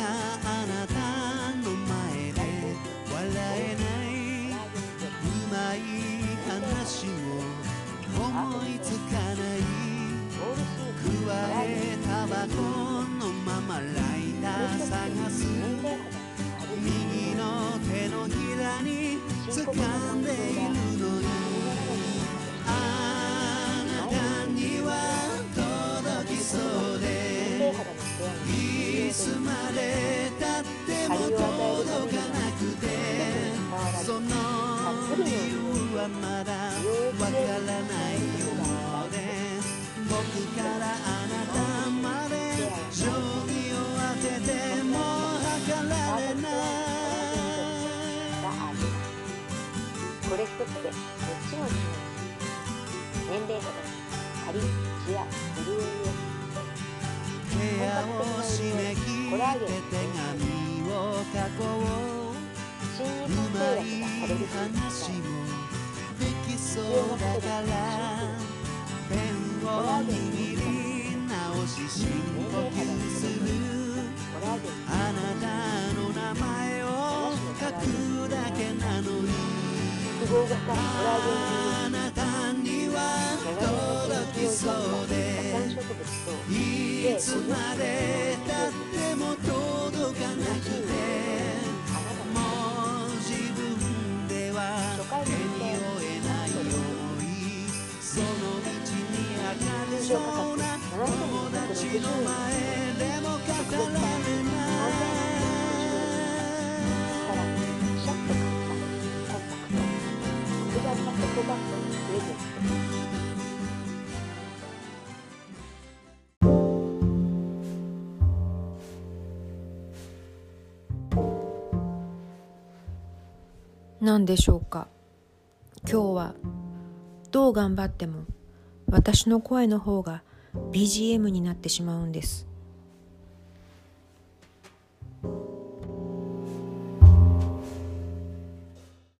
あなたの前で笑えない。うまい話も思いつかない。加えタバコ理由はまだわからないようで。僕からあなたまで将棋を当てても測られないこれ一つで4つの機能年齢肌張りツヤ潤いを部屋を締め切って手紙を書こう製い薬がされる話もできそうだからペンを握り直し深呼吸するあなたの名前を書くだけなのにあなたには届きそうでいつまで明るそうな友達の前でも語られからシャッと買ったコンパクト黒板のエコバッグをプレゼント何でしょうか？今日はどう頑張っても私の声の方が BGM になってしまうんです。